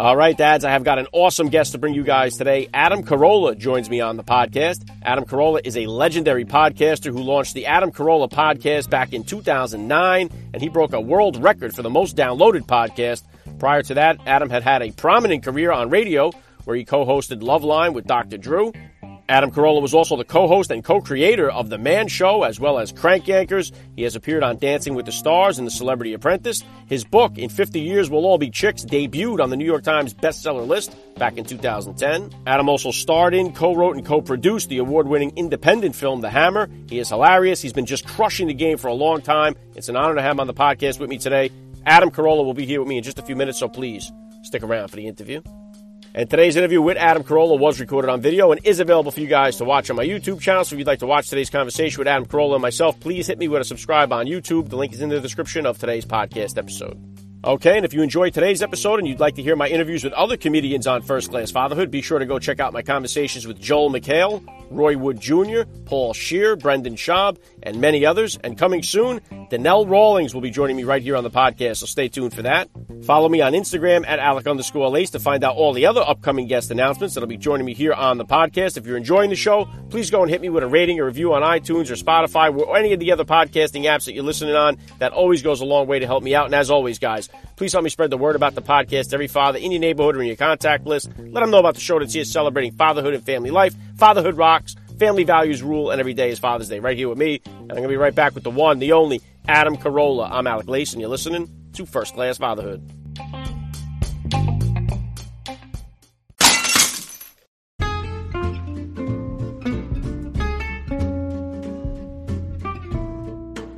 All right, dads, I have got an awesome guest to bring you guys today. Adam Carolla joins me on the podcast. Adam Carolla is a legendary podcaster who launched the Adam Carolla podcast back in 2009, and he broke a world record for the most downloaded podcast. Prior to that, Adam had had a prominent career on radio where he co hosted Loveline with Dr. Drew. Adam Carolla was also the co host and co creator of The Man Show as well as Crank Yankers. He has appeared on Dancing with the Stars and The Celebrity Apprentice. His book, In 50 Years We'll All Be Chicks, debuted on the New York Times bestseller list back in 2010. Adam also starred in, co wrote, and co produced the award winning independent film The Hammer. He is hilarious. He's been just crushing the game for a long time. It's an honor to have him on the podcast with me today. Adam Carolla will be here with me in just a few minutes, so please stick around for the interview. And today's interview with Adam Carolla was recorded on video and is available for you guys to watch on my YouTube channel. So if you'd like to watch today's conversation with Adam Carolla and myself, please hit me with a subscribe on YouTube. The link is in the description of today's podcast episode. Okay, and if you enjoyed today's episode and you'd like to hear my interviews with other comedians on First Class Fatherhood, be sure to go check out my conversations with Joel McHale, Roy Wood Jr., Paul Scheer, Brendan Schaub, and many others. And coming soon, Donnell Rawlings will be joining me right here on the podcast, so stay tuned for that. Follow me on Instagram at Alec underscore Lace to find out all the other upcoming guest announcements that'll be joining me here on the podcast. If you're enjoying the show, please go and hit me with a rating or review on iTunes or Spotify or any of the other podcasting apps that you're listening on. That always goes a long way to help me out. And as always, guys, please help me spread the word about the podcast every father in your neighborhood or in your contact list. Let them know about the show that's here celebrating fatherhood and family life. Fatherhood rocks. Family values rule, and every day is Father's Day right here with me. And I'm going to be right back with the one, the only, Adam Carolla. I'm Alec Lace, and you're listening to First Class Fatherhood.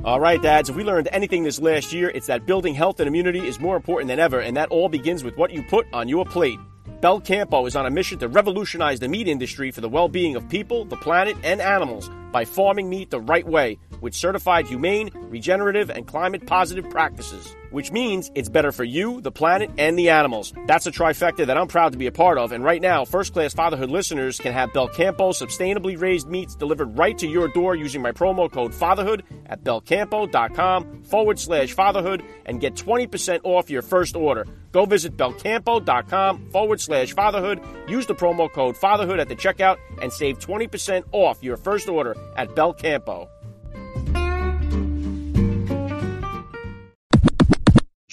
All right, dads, if we learned anything this last year, it's that building health and immunity is more important than ever, and that all begins with what you put on your plate. Belcampo is on a mission to revolutionize the meat industry for the well being of people, the planet, and animals by farming meat the right way with certified humane, regenerative, and climate positive practices. Which means it's better for you, the planet, and the animals. That's a trifecta that I'm proud to be a part of. And right now, first class fatherhood listeners can have Belcampo sustainably raised meats delivered right to your door using my promo code fatherhood at belcampo.com forward slash fatherhood and get 20% off your first order. Go visit belcampo.com forward slash fatherhood. Use the promo code fatherhood at the checkout and save 20% off your first order at Belcampo.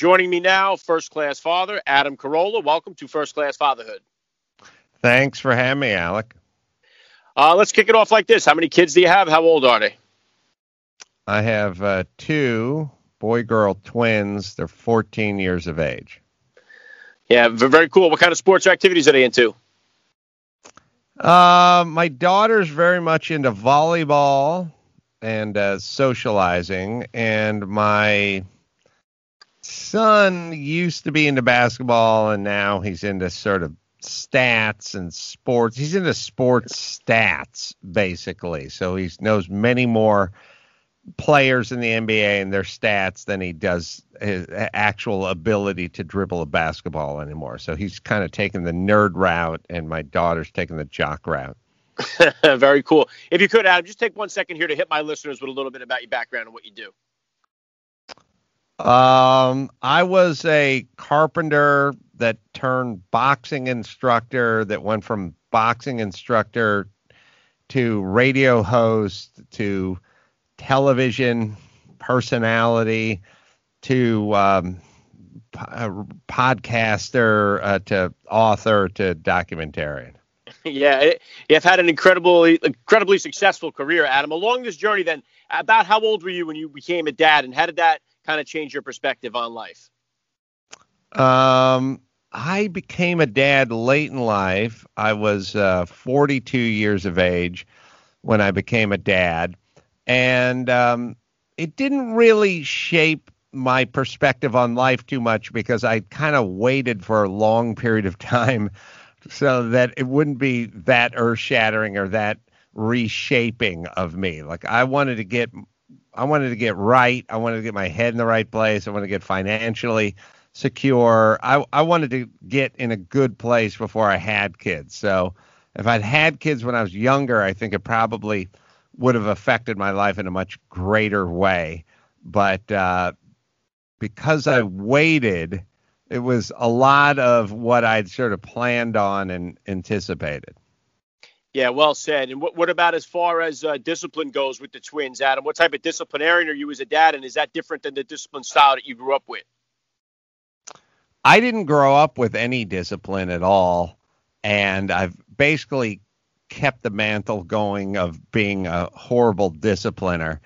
Joining me now, first class father Adam Carolla. Welcome to First Class Fatherhood. Thanks for having me, Alec. Uh, let's kick it off like this. How many kids do you have? How old are they? I have uh, two boy girl twins. They're 14 years of age. Yeah, very cool. What kind of sports or activities are they into? Uh, my daughter's very much into volleyball and uh, socializing, and my son used to be into basketball and now he's into sort of stats and sports. He's into sports stats basically. So he knows many more players in the NBA and their stats than he does his actual ability to dribble a basketball anymore. So he's kind of taking the nerd route and my daughter's taking the jock route. Very cool. If you could, Adam, just take one second here to hit my listeners with a little bit about your background and what you do. Um, I was a carpenter that turned boxing instructor that went from boxing instructor to radio host to television personality to um, podcaster uh, to author to documentarian. Yeah, you've had an incredibly, incredibly successful career, Adam. Along this journey, then, about how old were you when you became a dad, and how did that kind of change your perspective on life? Um, I became a dad late in life. I was uh, 42 years of age when I became a dad, and um, it didn't really shape my perspective on life too much because I kind of waited for a long period of time so that it wouldn't be that earth shattering or that reshaping of me. Like I wanted to get I wanted to get right. I wanted to get my head in the right place. I wanted to get financially secure. I I wanted to get in a good place before I had kids. So if I'd had kids when I was younger, I think it probably would have affected my life in a much greater way. But uh, because I waited, it was a lot of what I'd sort of planned on and anticipated. Yeah, well said. And what, what about as far as uh, discipline goes with the twins, Adam? What type of disciplinarian are you as a dad, and is that different than the discipline style that you grew up with? I didn't grow up with any discipline at all, and I've basically kept the mantle going of being a horrible discipliner.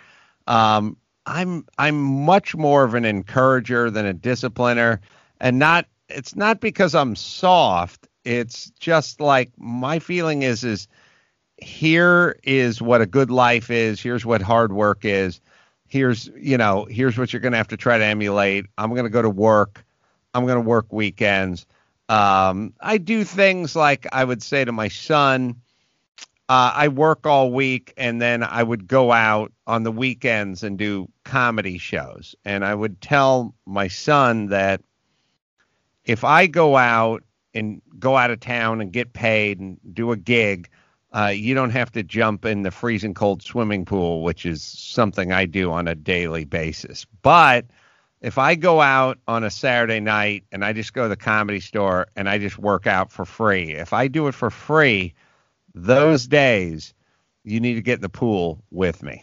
Um, I'm I'm much more of an encourager than a discipliner, and not it's not because I'm soft. It's just like my feeling is is here is what a good life is. Here's what hard work is. Here's you know here's what you're going to have to try to emulate. I'm going to go to work. I'm going to work weekends. Um, I do things like I would say to my son, uh, I work all week and then I would go out on the weekends and do comedy shows. And I would tell my son that if I go out and go out of town and get paid and do a gig, uh, you don't have to jump in the freezing cold swimming pool, which is something I do on a daily basis. But if I go out on a Saturday night and I just go to the comedy store and I just work out for free, if I do it for free, those days you need to get in the pool with me.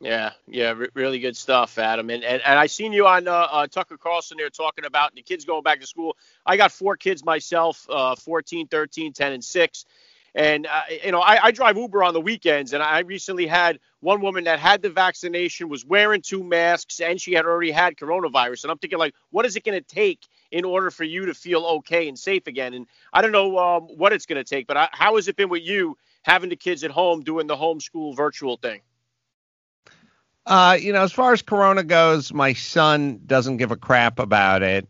Yeah, yeah, re- really good stuff, Adam. And and, and I seen you on uh, uh, Tucker Carlson there talking about the kids going back to school. I got four kids myself, uh, 14, 13, 10, and 6. And, uh, you know, I, I drive Uber on the weekends, and I recently had one woman that had the vaccination, was wearing two masks, and she had already had coronavirus. And I'm thinking, like, what is it going to take in order for you to feel okay and safe again? And I don't know um, what it's going to take, but I, how has it been with you having the kids at home doing the homeschool virtual thing? Uh, you know, as far as Corona goes, my son doesn't give a crap about it,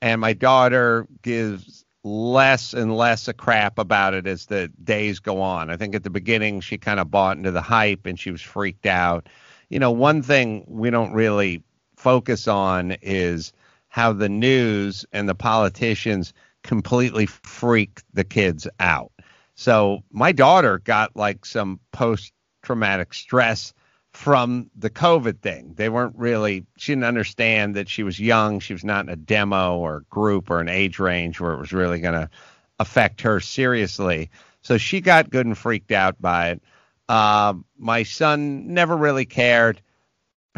and my daughter gives less and less a crap about it as the days go on. I think at the beginning she kind of bought into the hype and she was freaked out. You know, one thing we don't really focus on is how the news and the politicians completely freak the kids out. So my daughter got like some post traumatic stress from the COVID thing. They weren't really, she didn't understand that she was young. She was not in a demo or group or an age range where it was really going to affect her seriously. So she got good and freaked out by it. Uh, my son never really cared.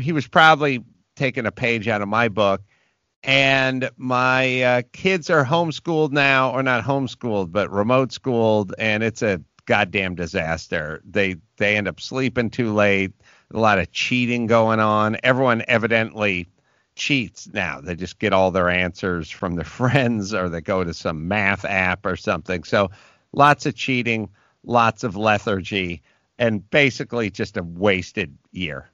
He was probably taking a page out of my book. And my uh, kids are homeschooled now, or not homeschooled, but remote schooled, and it's a goddamn disaster. They they end up sleeping too late a lot of cheating going on. Everyone evidently cheats now. They just get all their answers from their friends or they go to some math app or something. So lots of cheating, lots of lethargy, and basically just a wasted year.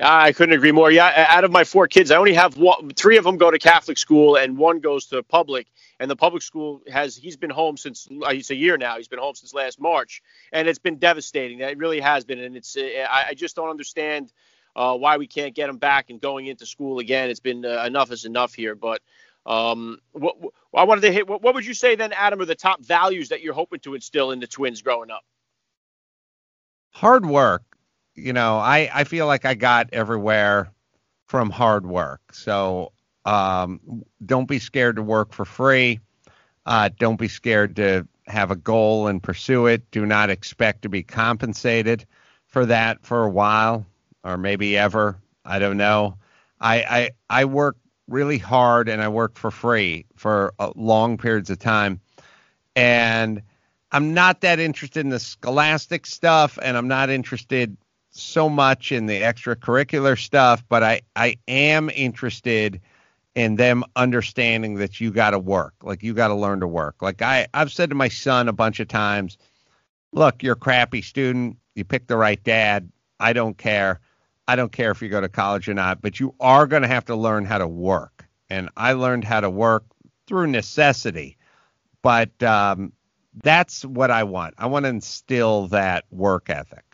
Ah, I couldn't agree more. Yeah, out of my four kids, I only have one, three of them go to Catholic school and one goes to public. And the public school has he's been home since it's a year now. He's been home since last March, and it's been devastating. It really has been, and it's I, just don't understand uh, why we can't get him back and going into school again. It's been uh, enough is enough here. But um, what, what, I wanted to hit. What, what would you say then, Adam, are the top values that you're hoping to instill in the twins growing up? Hard work you know, I, I feel like I got everywhere from hard work. So um, don't be scared to work for free. Uh, don't be scared to have a goal and pursue it. Do not expect to be compensated for that for a while or maybe ever. I don't know. I I, I work really hard and I work for free for uh, long periods of time. And I'm not that interested in the scholastic stuff and I'm not interested so much in the extracurricular stuff, but I, I am interested in them understanding that you got to work. Like you got to learn to work. Like I, I've said to my son a bunch of times, look, you're a crappy student. You picked the right dad. I don't care. I don't care if you go to college or not, but you are going to have to learn how to work. And I learned how to work through necessity. but um, that's what I want. I want to instill that work ethic.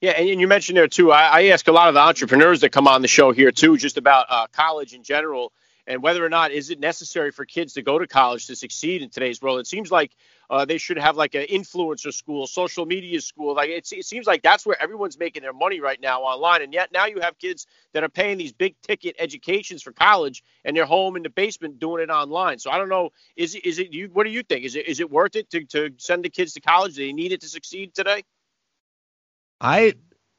Yeah, and, you mentioned there too. I, I, ask a lot of the entrepreneurs that come on the show here too, just about uh, college in general and whether or not is it necessary for kids to go to college to succeed in today's world. It seems like uh, they should have like an influencer school, social media school. Like it seems like that's where everyone's making their money right now online. And yet now you have kids that are paying these big ticket educations for college, and they're home in the basement doing it online. So I don't know. Is it is it you? What do you think? Is it is it worth it to to send the kids to college? Do they need it to succeed today? I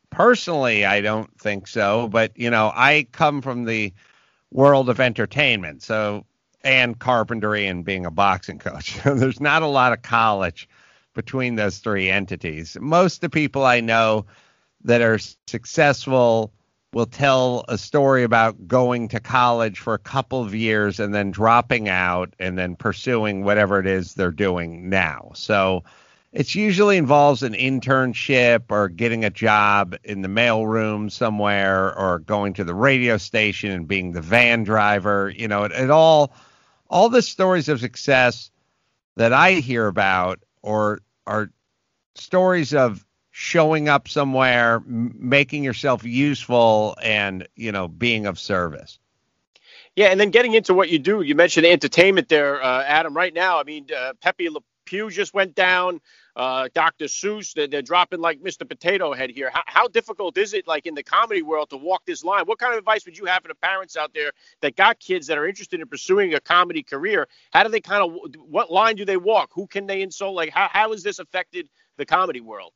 personally, I don't think so. But you know, I come from the world of entertainment. So, and carpentry and being a boxing coach. There's not a lot of college between those three entities. Most of the people I know that are successful will tell a story about going to college for a couple of years and then dropping out and then pursuing whatever it is they're doing now. So, it usually involves an internship or getting a job in the mailroom somewhere or going to the radio station and being the van driver. You know, it, it all all the stories of success that I hear about or are stories of showing up somewhere, m- making yourself useful, and you know, being of service. Yeah, and then getting into what you do, you mentioned entertainment there, uh, Adam. Right now, I mean, uh, Pepe Le Pew just went down. Uh, Dr. Seuss, they're, they're, dropping like Mr. Potato Head here. How, how, difficult is it, like in the comedy world, to walk this line? What kind of advice would you have for the parents out there that got kids that are interested in pursuing a comedy career? How do they kind of, what line do they walk? Who can they insult? Like, how, how has this affected the comedy world?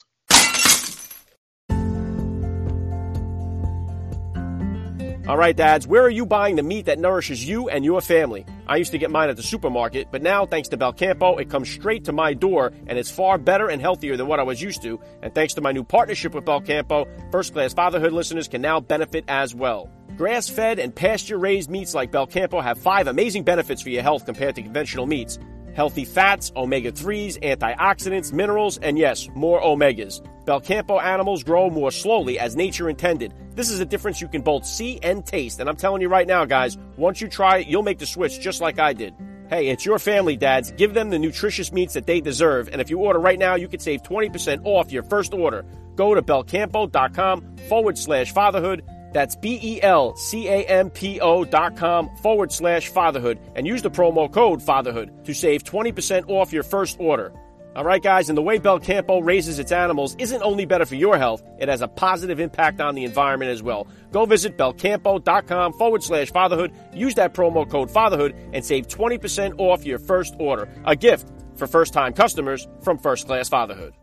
All right, dads, where are you buying the meat that nourishes you and your family? I used to get mine at the supermarket, but now, thanks to Belcampo, it comes straight to my door and it's far better and healthier than what I was used to. And thanks to my new partnership with Belcampo, first class fatherhood listeners can now benefit as well. Grass fed and pasture raised meats like Belcampo have five amazing benefits for your health compared to conventional meats healthy fats, omega 3s, antioxidants, minerals, and yes, more omegas. Belcampo animals grow more slowly as nature intended. This is a difference you can both see and taste. And I'm telling you right now, guys, once you try it, you'll make the switch just like I did. Hey, it's your family, dads. Give them the nutritious meats that they deserve. And if you order right now, you can save 20% off your first order. Go to belcampo.com forward slash fatherhood that's B E L C A M P O dot com forward slash fatherhood and use the promo code fatherhood to save 20% off your first order. All right, guys, and the way Belcampo raises its animals isn't only better for your health, it has a positive impact on the environment as well. Go visit belcampo.com forward slash fatherhood, use that promo code fatherhood, and save 20% off your first order. A gift for first time customers from First Class Fatherhood.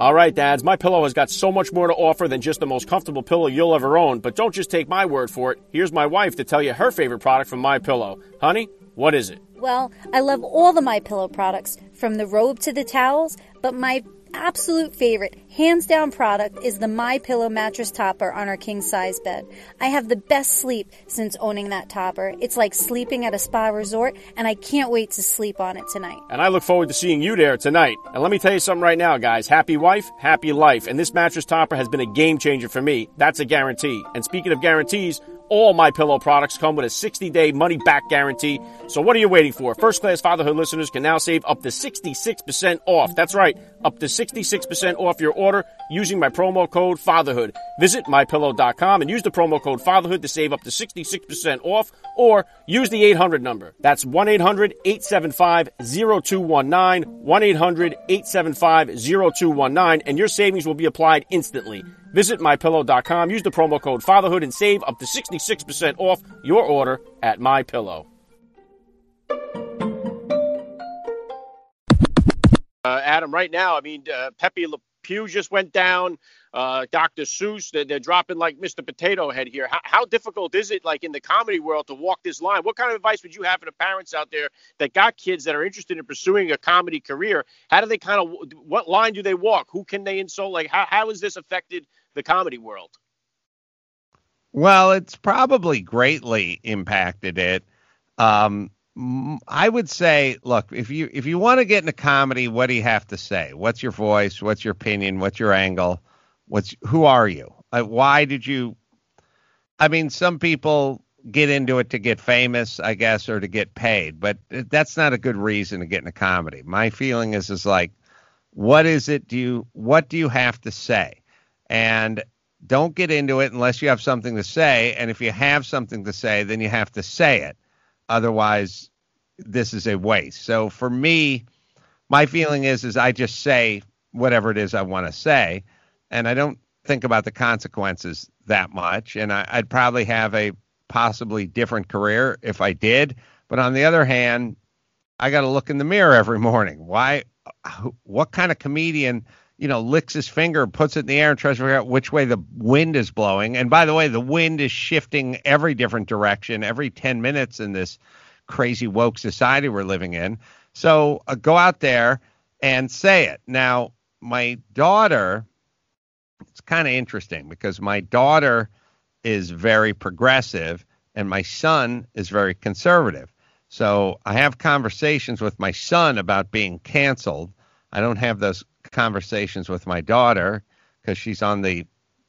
All right, dads, my pillow has got so much more to offer than just the most comfortable pillow you'll ever own, but don't just take my word for it. Here's my wife to tell you her favorite product from my pillow. Honey, what is it? Well, I love all the my pillow products, from the robe to the towels, but my absolute favorite, hands down product is the My Pillow mattress topper on our king size bed. I have the best sleep since owning that topper. It's like sleeping at a spa resort, and I can't wait to sleep on it tonight. And I look forward to seeing you there tonight. And let me tell you something right now, guys. Happy wife, happy life. And this mattress topper has been a game changer for me. That's a guarantee. And speaking of guarantees, all my pillow products come with a 60-day money-back guarantee. So what are you waiting for? First-class fatherhood listeners can now save up to 66% off. That's right, up to 66% off your order using my promo code fatherhood. Visit mypillow.com and use the promo code fatherhood to save up to 66% off or use the 800 number. That's 1-800-875-0219, 1-800-875-0219 and your savings will be applied instantly. Visit mypillow.com, use the promo code fatherhood and save up to 66% off your order at mypillow. Uh, Adam, right now, I mean, uh, Pepe Le Pew just went down. Uh, Dr. Seuss, they're, they're, dropping like Mr. Potato Head here. How, how, difficult is it, like in the comedy world, to walk this line? What kind of advice would you have for the parents out there that got kids that are interested in pursuing a comedy career? How do they kind of, what line do they walk? Who can they insult? Like, how, how has this affected the comedy world? Well, it's probably greatly impacted it. Um, I would say, look, if you if you want to get into comedy, what do you have to say? What's your voice? What's your opinion? What's your angle? What's who are you? Uh, why did you I mean, some people get into it to get famous, I guess, or to get paid, but that's not a good reason to get into comedy. My feeling is is like, what is it? Do you what do you have to say? And don't get into it unless you have something to say. And if you have something to say, then you have to say it. Otherwise, this is a waste. So for me, my feeling is is I just say whatever it is I want to say, and I don't think about the consequences that much. And I, I'd probably have a possibly different career if I did. But on the other hand, I got to look in the mirror every morning. Why? What kind of comedian, you know, licks his finger, puts it in the air, and tries to figure out which way the wind is blowing? And by the way, the wind is shifting every different direction every 10 minutes in this crazy woke society we're living in. So uh, go out there and say it. Now, my daughter, it's kind of interesting because my daughter is very progressive and my son is very conservative. So I have conversations with my son about being canceled. I don't have those conversations with my daughter because she's on the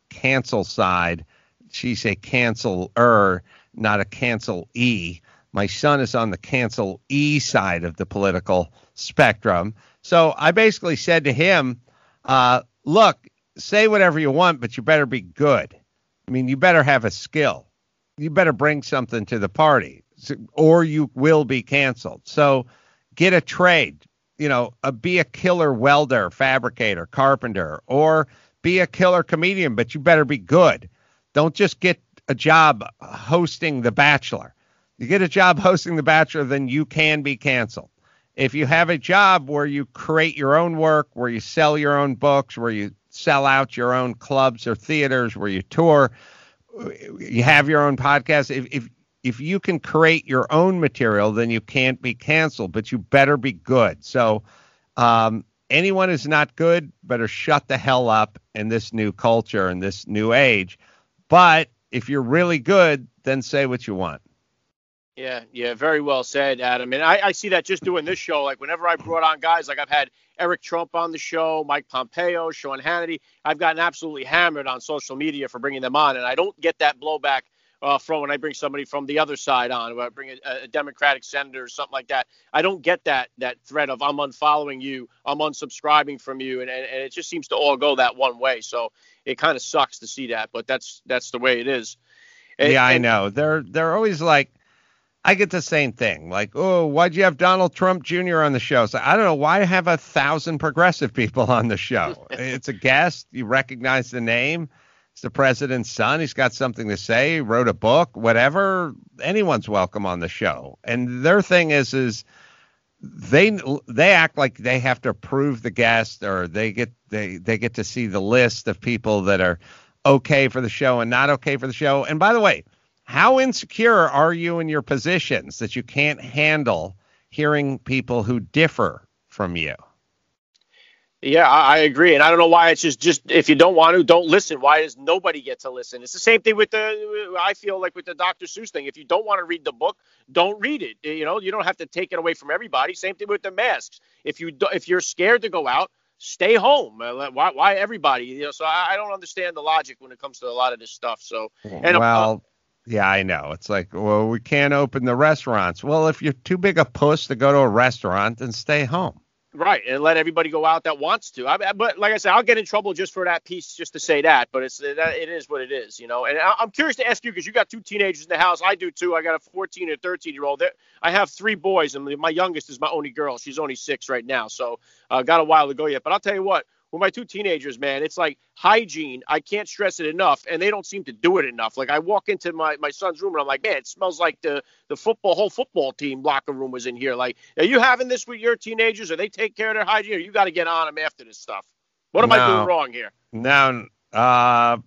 cancel side. She's a canceler, not a cancel e. My son is on the cancel e side of the political spectrum. So I basically said to him, uh, look, say whatever you want, but you better be good. I mean, you better have a skill. You better bring something to the party, or you will be canceled. So get a trade. You know, uh, be a killer welder, fabricator, carpenter, or be a killer comedian, but you better be good. Don't just get a job hosting The Bachelor. You get a job hosting The Bachelor, then you can be canceled. If you have a job where you create your own work, where you sell your own books, where you sell out your own clubs or theaters where you tour. You have your own podcast. If, if if you can create your own material, then you can't be canceled, but you better be good. So, um, anyone who's not good better shut the hell up in this new culture and this new age. But if you're really good, then say what you want. Yeah, yeah, very well said, Adam. And I, I see that just doing this show. Like whenever I brought on guys, like I've had Eric Trump on the show, Mike Pompeo, Sean Hannity. I've gotten absolutely hammered on social media for bringing them on, and I don't get that blowback uh, from when I bring somebody from the other side on, when I bring a, a, Democratic senator or something like that. I don't get that that threat of I'm unfollowing you, I'm unsubscribing from you, and, and, and it just seems to all go that one way. So it kind of sucks to see that, but that's that's the way it is. And, yeah, I know. They're they're always like I get the same thing. Like, oh, why'd you have Donald Trump Jr. on the show? So I don't know why have a thousand progressive people on the show. it's a guest. You recognize the name. The president's son. He's got something to say. He wrote a book. Whatever. Anyone's welcome on the show. And their thing is, is they they act like they have to approve the guest, or they get they they get to see the list of people that are okay for the show and not okay for the show. And by the way how insecure are you in your positions that you can't handle hearing people who differ from you? Yeah, I, agree, and I don't know why it's just just if you don't want to, don't listen. Why does nobody get to listen? It's the same thing with the I feel like with the Dr. Seuss thing. If you don't want to read the book, don't read it. You know, you don't have to take it away from everybody. Same thing with the masks. If you if you're scared to go out, stay home. Uh, why why everybody? You know, so I, I don't understand the logic when it comes to a lot of this stuff. So and well. Yeah, I know. It's like, well, we can't open the restaurants. Well, if you're too big a puss to go to a restaurant, then stay home. Right, and let everybody go out that wants to. I, but like I said, I'll get in trouble just for that piece, just to say that. But it's it is what it is, you know. And I, am curious to ask you because you got two teenagers in the house. I do too. I got a 14 and 13 year old. I have three boys, and my youngest is my only girl. She's only six right now, so uh, got a while to go yet. But I'll tell you what, with my two teenagers, man, it's like hygiene. I can't stress it enough, and they don't seem to do it enough. Like I walk into my, my son's room and I'm like, man, it smells like the the football whole football team locker room was in here. Like, are you having this with your teenagers? Or they take care of their hygiene? Or you got to get on them after this stuff? What am no, I doing wrong here? No, uh,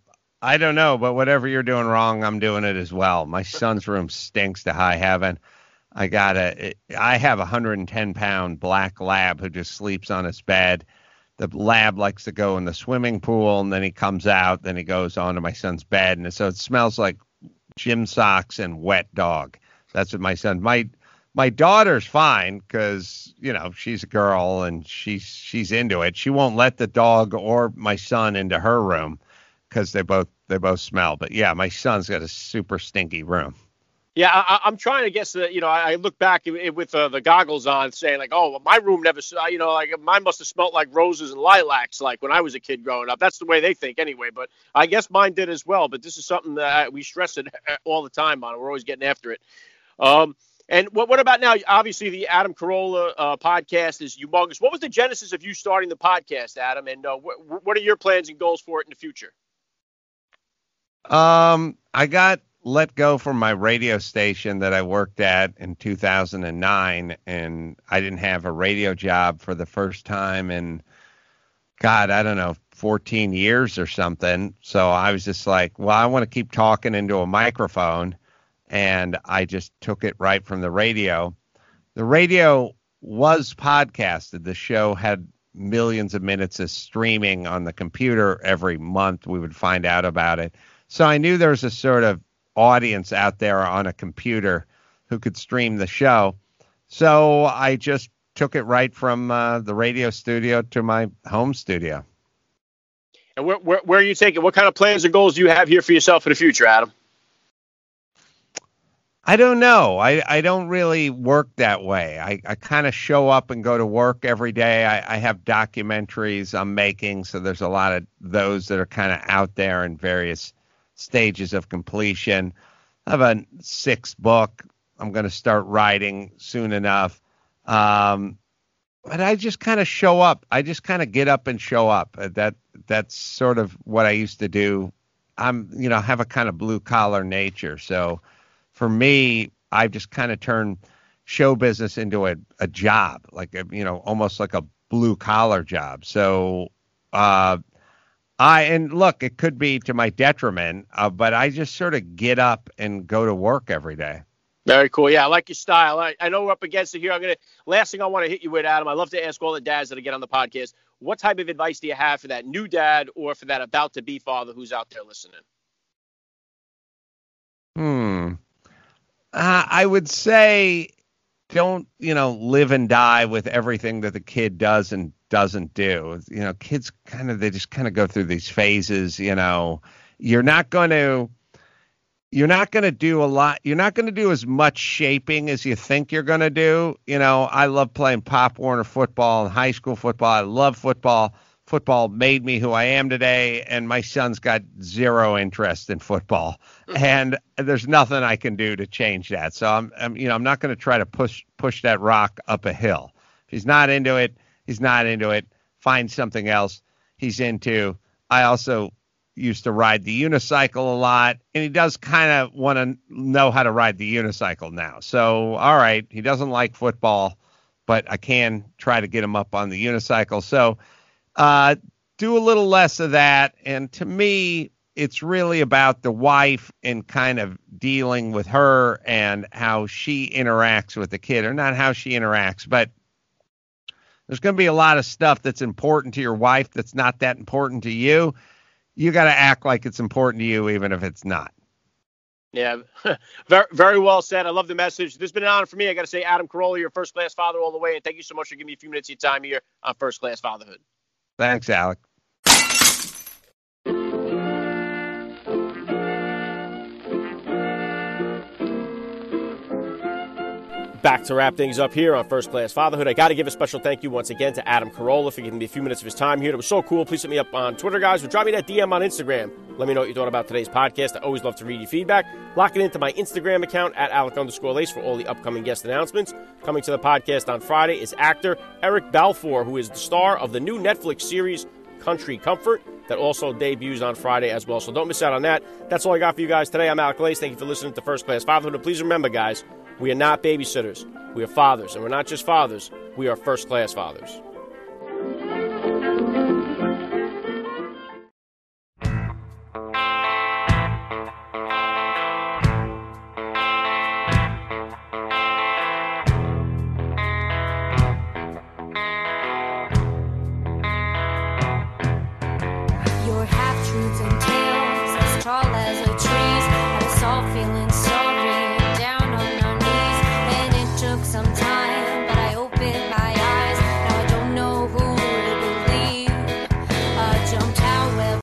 I don't know, but whatever you're doing wrong, I'm doing it as well. My son's room stinks to high heaven. I got a, I have a 110 pound black lab who just sleeps on his bed the lab likes to go in the swimming pool and then he comes out then he goes onto my son's bed and so it smells like gym socks and wet dog that's what my son my my daughter's fine because you know she's a girl and she's she's into it she won't let the dog or my son into her room because they both they both smell. But yeah, my son's got a super stinky room. Yeah, I, am trying to guess that. You know, I, look back with uh, the goggles on, saying like, "Oh, my room never." You know, like mine must have smelled like roses and lilacs, like when I was a kid growing up. That's the way they think, anyway. But I guess mine did as well. But this is something that we stress it all the time on. We're always getting after it. Um, and what, what about now? Obviously, the Adam Carolla uh, podcast is humongous. What was the genesis of you starting the podcast, Adam? And uh, wh- what are your plans and goals for it in the future? Um, I got let go from my radio station that I worked at in 2009, and I didn't have a radio job for the first time in, God, I don't know, 14 years or something. So I was just like, well, I want to keep talking into a microphone, and I just took it right from the radio. The radio was podcasted. The show had millions of minutes of streaming on the computer every month. We would find out about it. So I knew there was a sort of audience out there on a computer who could stream the show. So I just took it right from uh, the radio studio to my home studio. And where, where, where are you taking? What kind of plans and goals do you have here for yourself in the future, Adam? I don't know. I, I don't really work that way. I, I kind of show up and go to work every day. I, I have documentaries I'm making, so there's a lot of those that are kind of out there in various stages of completion. I have a sixth book I'm going to start writing soon enough. Um, but I just kind of show up. I just kind of get up and show up. Uh, that that's sort of what I used to do. I'm, you know, have a kind of blue collar nature. So for me, I've just kind of turned show business into a, a job, like a, you know, almost like a blue collar job. So uh, I and look, it could be to my detriment, uh, but I just sort of get up and go to work every day. Very cool. Yeah, I like your style. I, I know we're up against it here. I'm gonna last thing I want to hit you with, Adam. I love to ask all the dads that I get on the podcast, what type of advice do you have for that new dad or for that about to be father who's out there listening? Hmm. Uh, I would say don't you know live and die with everything that the kid does and doesn't do. You know, kids kind of they just kind of go through these phases. You know, you're not going to you're not going to do a lot. You're not going to do as much shaping as you think you're going to do. You know, I love playing Pop Warner football and high school football. I love football. Football made me who I am today, and my son's got zero interest in football, mm-hmm. and there's nothing I can do to change that. So I'm, I'm you know, I'm not going to try to push push that rock up a hill. If he's not into it, He's not into it. Find something else he's into. I also used to ride the unicycle a lot, and he does kind of want to know how to ride the unicycle now. So, all right, he doesn't like football, but I can try to get him up on the unicycle. So, uh, do a little less of that. And to me, it's really about the wife and kind of dealing with her and how she interacts with the kid, or not how she interacts, but there's going to be a lot of stuff that's important to your wife that's not that important to you. You got to act like it's important to you, even if it's not. Yeah, very, very well said. I love the message. This has been an honor for me. I got to say, Adam Carolla, your first class father all the way. And thank you so much for giving me a few minutes of your time here on First Class Fatherhood. Thanks, Alec. Back to wrap things up here on First Class Fatherhood. I got to give a special thank you once again to Adam Carolla for giving me a few minutes of his time here. It was so cool. Please hit me up on Twitter, guys, or drop me that DM on Instagram. Let me know what you thought about today's podcast. I always love to read your feedback. Lock it into my Instagram account at Alec underscore Lace for all the upcoming guest announcements. Coming to the podcast on Friday is actor Eric Balfour, who is the star of the new Netflix series Country Comfort that also debuts on Friday as well. So don't miss out on that. That's all I got for you guys today. I'm Alec Lace. Thank you for listening to First Class Fatherhood. And please remember, guys, we are not babysitters. We are fathers. And we're not just fathers, we are first class fathers.